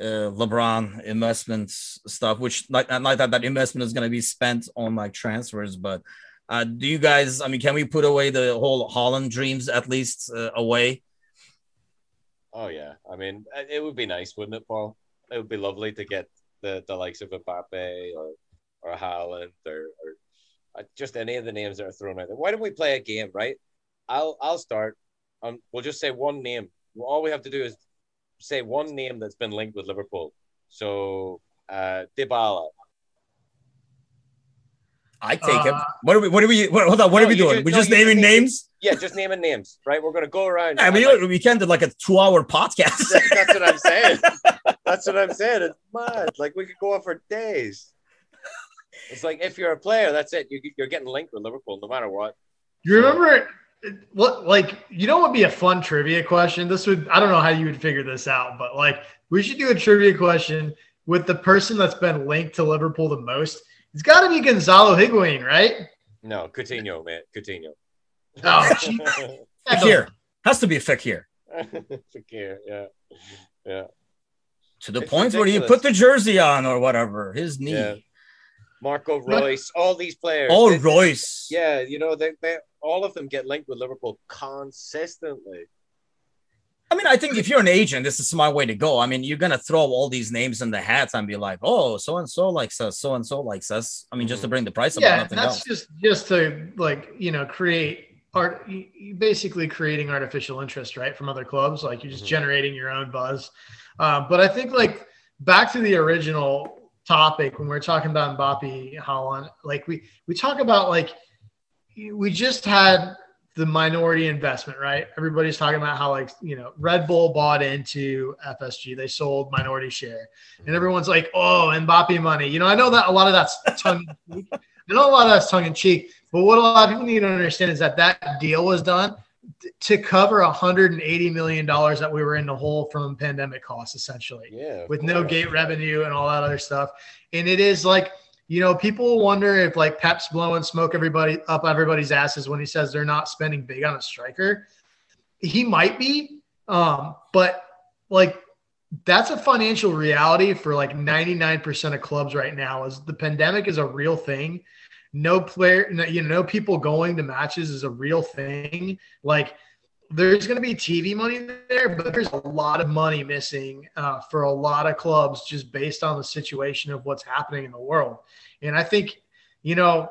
uh, LeBron investments stuff, which like like that that investment is going to be spent on like transfers. But uh, do you guys? I mean, can we put away the whole Haaland dreams at least uh, away? Oh yeah, I mean, it would be nice, wouldn't it, Paul? It would be lovely to get the, the likes of Mbappe or or Haaland or, or uh, just any of the names that are thrown out there. Why don't we play a game, right? I'll I'll start. Um, we'll just say one name. All we have to do is say one name that's been linked with Liverpool. So uh, Dybala, I take uh, him. What are we? What are we? What, hold on. What no, are we doing? Just, we no, just naming names. <laughs> Yeah, just naming names. Right. We're gonna go around. I mean, like, we can do like a two-hour podcast. That's, <laughs> that's what I'm saying. <laughs> that's what I'm saying. It's mad. Like we could go on for days. It's like if you're a player, that's it. You, you're getting linked with Liverpool no matter what. You remember what? Like you know, what would be a fun trivia question? This would. I don't know how you would figure this out, but like we should do a trivia question with the person that's been linked to Liverpool the most it's got to be Gonzalo Higuain, right? No, Coutinho, man, Coutinho. Oh, <laughs> Fekir has to be a Fekir. <laughs> Fekir, yeah, yeah. To the it's point ridiculous. where you put the jersey on or whatever, his knee. Yeah. Marco Reus, all these players. Oh, they, Reus. Yeah, you know, they, they all of them get linked with Liverpool consistently. I mean, I think if you're an agent, this is my way to go. I mean, you're gonna throw all these names in the hats and be like, "Oh, so and so likes us, so and so likes us." I mean, just to bring the price up. yeah, nothing that's else. just just to like you know create art, basically creating artificial interest, right, from other clubs. Like you're just Mhm. generating your own buzz. Uh, but I think like back to the original topic when we are talking about Mbappe Haaland, like we we talk about like we just had the minority investment, right? Everybody's talking about how like you know Red Bull bought into FSG, they sold minority share, and everyone's like, "Oh, Mbappe money." You know, I know that a lot of that's tongue. I know a lot of that's tongue in cheek, but what a lot of people need to understand is that that deal was done to cover 180 million dollars that we were in the hole from pandemic costs, essentially Yeah. with no gate revenue and all that other stuff. And it is like, you know, people wonder if like Pep's blowing smoke everybody up everybody's asses when he says they're not spending big on a striker. He might be, um, but like that's a financial reality for like 99% of clubs right now. Is the pandemic is a real thing. No player, no- you know, no people going to matches is a real thing. Like there's going to be TV money there, but there's a lot of money missing uh, for a lot of clubs just based on the situation of what's happening in the world. And I think, you know,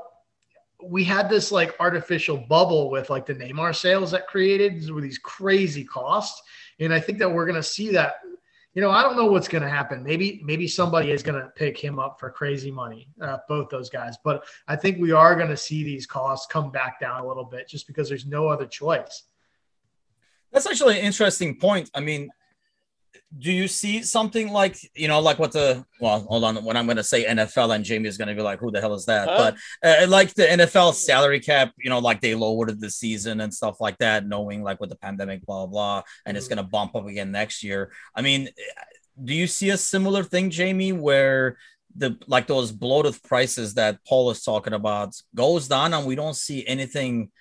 we had this like artificial bubble with like the Neymar sales that created with these crazy costs. And I think that we're going to see that. You know, I don't know what's going to happen. Maybe, maybe somebody is going to pick him up for crazy money, uh, both those guys. But I think we are going to see these costs come back down a little bit, just because there's no other choice. That's actually an interesting point. I mean, do you see something like you know, like what the well, hold on, when I'm going to say NFL and Jamie is going to be like, "Who the hell is that?" Huh? But uh, like the NFL salary cap, you know, like they lowered it this season and stuff like that, knowing like with the pandemic, blah blah, blah and it's Mhm. going to bump up again next year. I mean, do you see a similar thing, Jamie, where the like those bloated prices that Paul is talking about goes down and we don't see anything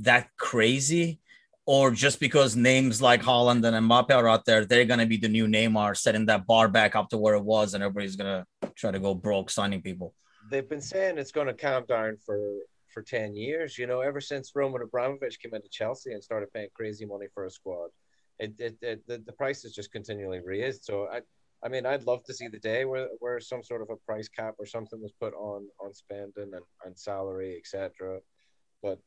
that crazy? Or just because names like Haaland and Mbappe are out there, they're gonna be the new Neymar, setting that bar back up to where it was, and everybody's gonna try to go broke signing people. They've been saying it's going to calm down for for ten years. You know, ever since Roman Abramovich came into Chelsea and started paying crazy money for a squad, it, it, it the, the price is just continually raised. So I. I mean, I'd love to see the day where, where some sort of a price cap or something was put on on spending and, and salary, etc. But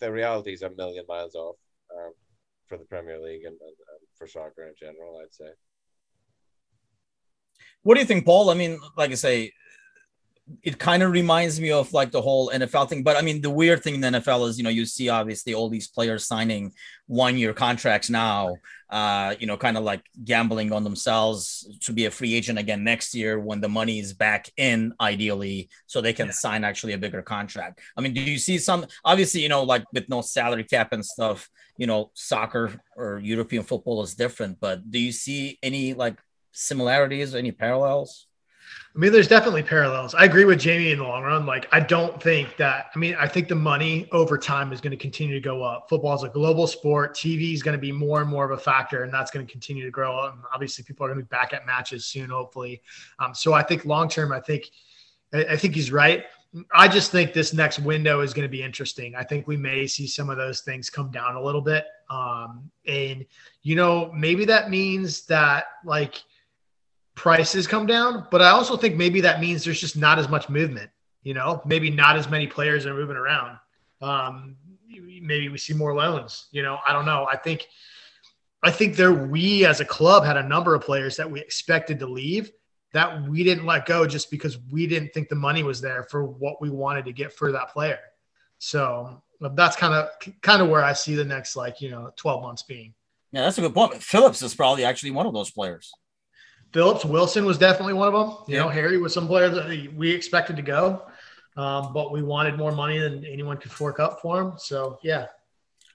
the reality is a million miles off um, for the Premier League and, and, and for soccer in general. I'd say. What do you think, Paul? I mean, like I say, it kind of reminds me of like the whole NFL thing. But I mean, the weird thing in the NFL is, you know, you see obviously all these players signing one year contracts now, uh, you know, kind of like gambling on themselves to be a free agent again next year when the money is back in, ideally, so they can Yeah. sign actually a bigger contract. I mean, do you see some, obviously, you know, like with no salary cap and stuff, you know, soccer or European football is different, but do you see any like similarities, any parallels? I mean, there's definitely parallels. I agree with Jamie in the long run. Like, I don't think that, I mean, I think the money over time is going to continue to go up. Football is a global sport. TV is going to be more and more of a factor, and that's going to continue to grow up. And obviously, people are going to be back at matches soon, hopefully. Um, so I think long term, I think, I, I think he's right. I just think this next window is going to be interesting. I think we may see some of those things come down a little bit. Um, and, you know, maybe that means that, like, prices come down, but I also think maybe that means there's just not as much movement. You know, maybe not as many players are moving around. Um, maybe we see more loans. You know, I don't know. I think, I think there we as a club had a number of players that we expected to leave that we didn't let go just because we didn't think the money was there for what we wanted to get for that player. So that's kind of kind of where I see the next like you know 12 months being. Yeah, that's a good point. Phillips is probably actually one of those players. Phillips Wilson was definitely one of them. You Yeah. know, Harry was some player that we expected to go, um, but we wanted more money than anyone could fork up for him. So yeah,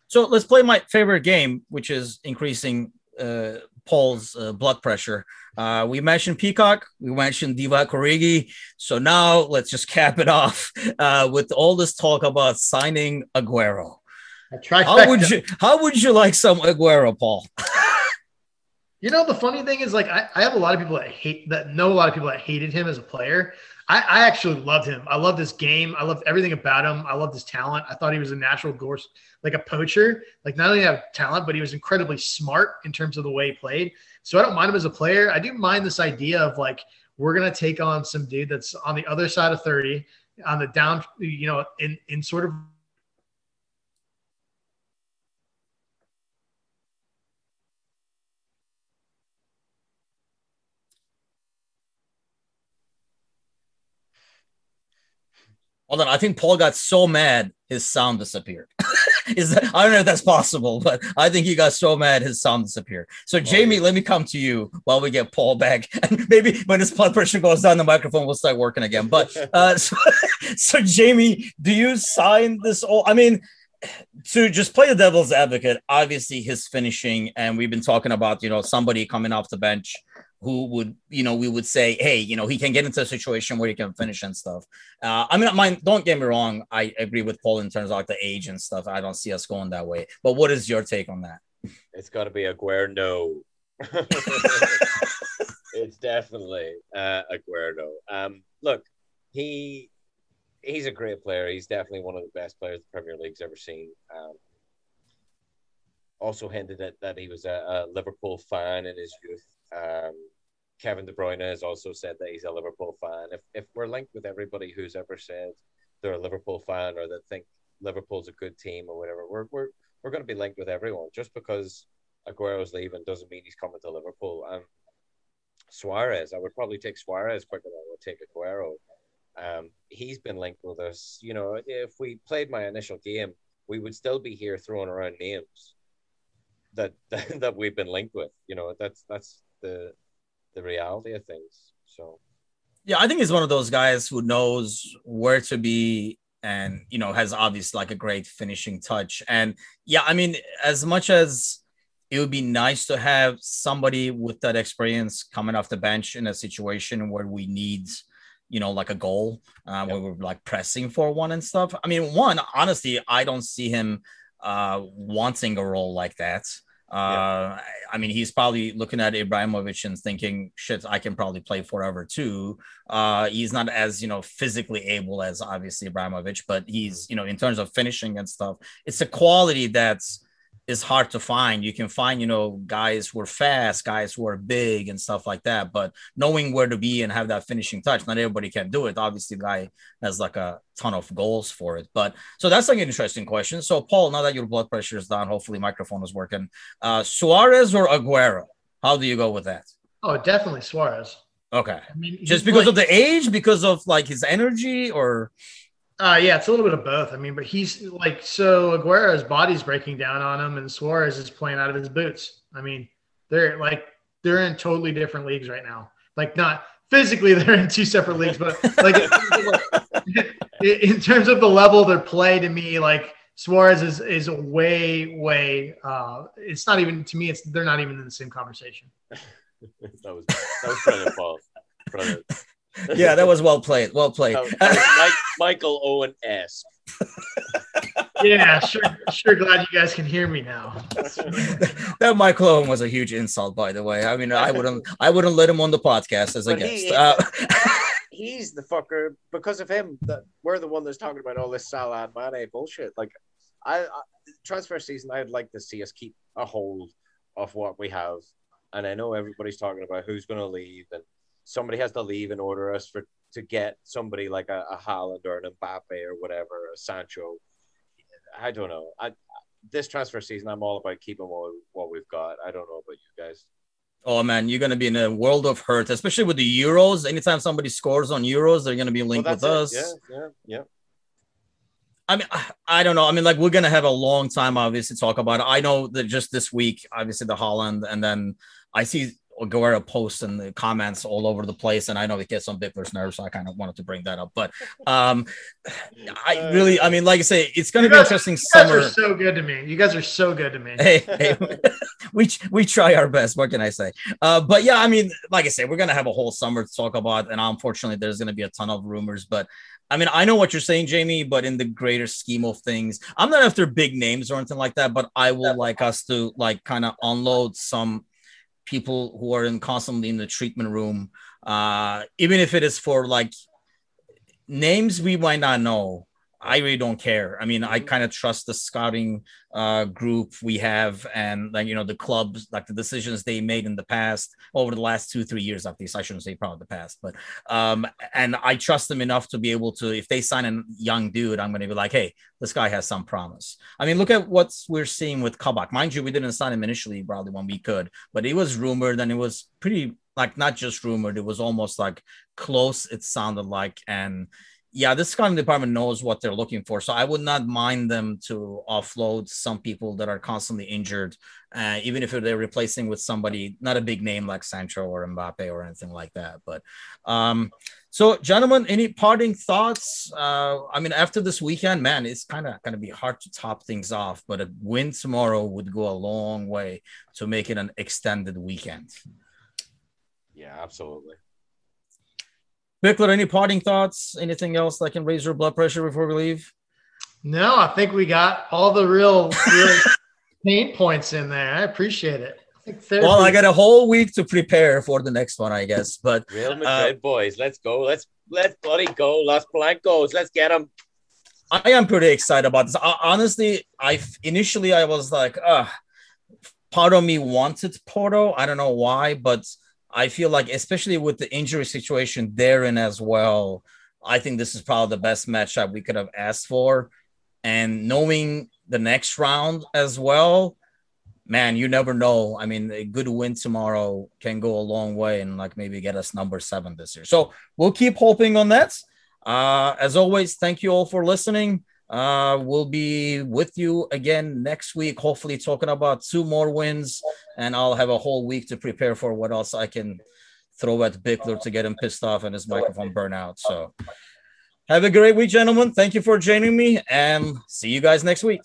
So let's play my favorite game, which is increasing uh, Paul's uh, blood pressure. Uh, we mentioned Peacock, we mentioned Divock Origi. So now let's just cap it off uh, with all this talk about signing Aguero. I. How would you How would you like some Aguero, Paul? <laughs> You know, the funny thing is, like, I, I have a lot of people that hate that know a lot of people that hated him as a player. I, I actually loved him. I loved this game. I loved everything about him. I loved his talent. I thought he was a natural gorse, like a poacher. Like not only have talent, but he was incredibly smart in terms of the way he played. So I don't mind him as a player. I do mind this idea of like we're gonna take on some dude that's on the other side of 30, on the down, you know, in in sort of Hold on, I think Paul got so mad his sound disappeared. <laughs> Is that I don't know if that's possible, but I think he got so mad his sound disappeared. So oh, Jamie, yeah. let me come to you while we get Paul back, <laughs> and maybe when his blood pressure goes down, the microphone will start working again. But <laughs> uh, so, so Jamie, do you sign this? All I mean, to just play the devil's advocate, obviously his finishing, and we've been talking about you know somebody coming off the bench who would, you know, we would say, hey, you know, he can get into a situation where he can finish and stuff. Uh, I mean, mine, don't get me wrong. I agree with Paul in terms of like the age and stuff. I don't see us going that way. But what is your take on that? It's got to be Aguero. No. <laughs> it's definitely uh, Aguero. Um, look, he he's a great player. He's definitely one of the best players the Premier League's ever seen. Um, also hinted at that he was a, a Liverpool fan in his youth. Um, Kevin De Bruyne has also said that he's a Liverpool fan. If if we're linked with everybody who's ever said they're a Liverpool fan or that think Liverpool's a good team or whatever, we're we're we're going to be linked with everyone. Just because Aguero's leaving doesn't mean he's coming to Liverpool. And Suarez, I would probably take Suarez quicker than I would take Aguero. Um, he's been linked with us. You know, if we played my initial game, we would still be here throwing around names that that, <laughs> that we've been linked with. You know, that's that's the the reality of things. So yeah, I think he's one of those guys who knows where to be and you know has obviously like a great finishing touch. And yeah, I mean, as much as it would be nice to have somebody with that experience coming off the bench in a situation where we need you know like a goal uh, yep. where we're like pressing for one and stuff i mean one honestly i don't see him uh wanting a role like that uh, yeah. I mean, he's probably looking at Ibrahimovic and thinking, "Shit, I can probably play forever too." Uh, he's not as you know physically able as obviously Ibrahimovic, but he's you know in terms of finishing and stuff, it's a quality that's is hard to find. You can find, you know, guys who are fast, guys who are big and stuff like that. But knowing where to be and have that finishing touch, not everybody can do it. Obviously, guy has like a ton of goals for it. But so that's like an interesting question. So, Paul, now that your blood pressure is down, hopefully microphone is working. Uh, Suarez or Aguero? How do you go with that? Oh, definitely Suarez. Okay. I mean, just because of the age, because of like his energy, or uh, yeah, it's a little bit of both. I mean, but he's like so Aguero's body's breaking down on him, and Suarez is playing out of his boots. I mean, they're like they're in totally different leagues right now. Like not physically, <laughs> they're in two separate leagues, but like in terms of <laughs> the level they play, to me, like Suarez is is way way. Uh, it's not even to me. It's they're not even in the same conversation. <laughs> that was that was brilliant, Paul. Yeah, that was well played. Well played. Mike, Michael Owen S. <laughs> yeah, sure, sure. Glad you guys can hear me now. <laughs> that Michael Owen was a huge insult, by the way. I mean, I wouldn't, I wouldn't let him on the podcast as a but guest. He, uh, <laughs> he's the fucker because of him. That we're the one that's talking about all this Salah and Mane bullshit. Like, I, I transfer season, I'd like to see us keep a hold of what we have, and I know everybody's talking about who's going to leave and somebody has to leave in order us for to get somebody like a, a Haaland or an Mbappe or whatever, a Sancho. I don't know. I this transfer season, I'm all about keeping what, what we've got. I don't know about you guys. Oh man, you're gonna be in a world of hurt, especially with the Euros. Anytime somebody scores on Euros, they're gonna be linked well, with it. us. Yeah, yeah, yeah. I mean, I don't know. I mean, like we're gonna have a long time, obviously, to talk about it. I know that just this week, obviously, the Haaland, and then I see Aguero posts and the comments all over the place, and I know it gets on Bickler's nerves, so I kind of wanted to bring that up. But um, I really, I mean, like I say, it's going to be guys, interesting. You summer. guys are so good to me. You guys are so good to me. Hey, hey <laughs> we we try our best. What can I say? Uh, but yeah, I mean, like I say, we're going to have a whole summer to talk about, and unfortunately, there's going to be a ton of rumors. But I mean, I know what you're saying, Jamie, but in the greater scheme of things, I'm not after big names or anything like that. But I will like us to like kind of unload some people who are in constantly in the treatment room, uh, even if it is for like names we might not know. I really don't care. I mean, I kind of trust the scouting uh, group we have, and like you know the clubs, like the decisions they made in the past over the last two three years. At least I shouldn't say probably the past, but um, and I trust them enough to be able to. If they sign a young dude, I'm going to be like, hey, this guy has some promise. I mean, look at what we're seeing with Kabak. Mind you, we didn't sign him initially, probably when we could, but it was rumored and it was pretty like not just rumored. It was almost like close. It sounded like and yeah, this scouting department knows what they're looking for. So I would not mind them to offload some people that are constantly injured, uh, even if they're replacing with somebody not a big name like Sancho or Mbappe or anything like that. But um, so, gentlemen, any parting thoughts? Uh, I mean, after this weekend, man, it's kind of going to be hard to top things off, but a win tomorrow would go a long way to make it an extended weekend. Yeah, absolutely. Bickler, any parting thoughts? Anything else that can raise your blood pressure before we leave? No, I think we got all the real, real <laughs> pain points in there. I appreciate it. I well, I got a whole week to prepare for the next one, I guess. But Real Madrid uh, boys, let's go. Let's let's bloody go. Los Blancos, let's get them. I am pretty excited about this. I, honestly, I initially I was like, uh, part of me wanted Porto. I don't know why, but I feel like, especially with the injury situation therein as well, I think this is probably the best matchup we could have asked for. And knowing the next round as well, man, you never know. I mean, a good win tomorrow can go a long way and like maybe get us number seven this year. So we'll keep hoping on that. Uh, as always, thank you all for listening. Uh, we'll be with you again next week, hopefully talking about two more wins, and I'll have a whole week to prepare for what else I can throw at Bickler to get him pissed off and his microphone burn out. So have a great week, gentlemen. Thank you for joining me, and see you guys next week.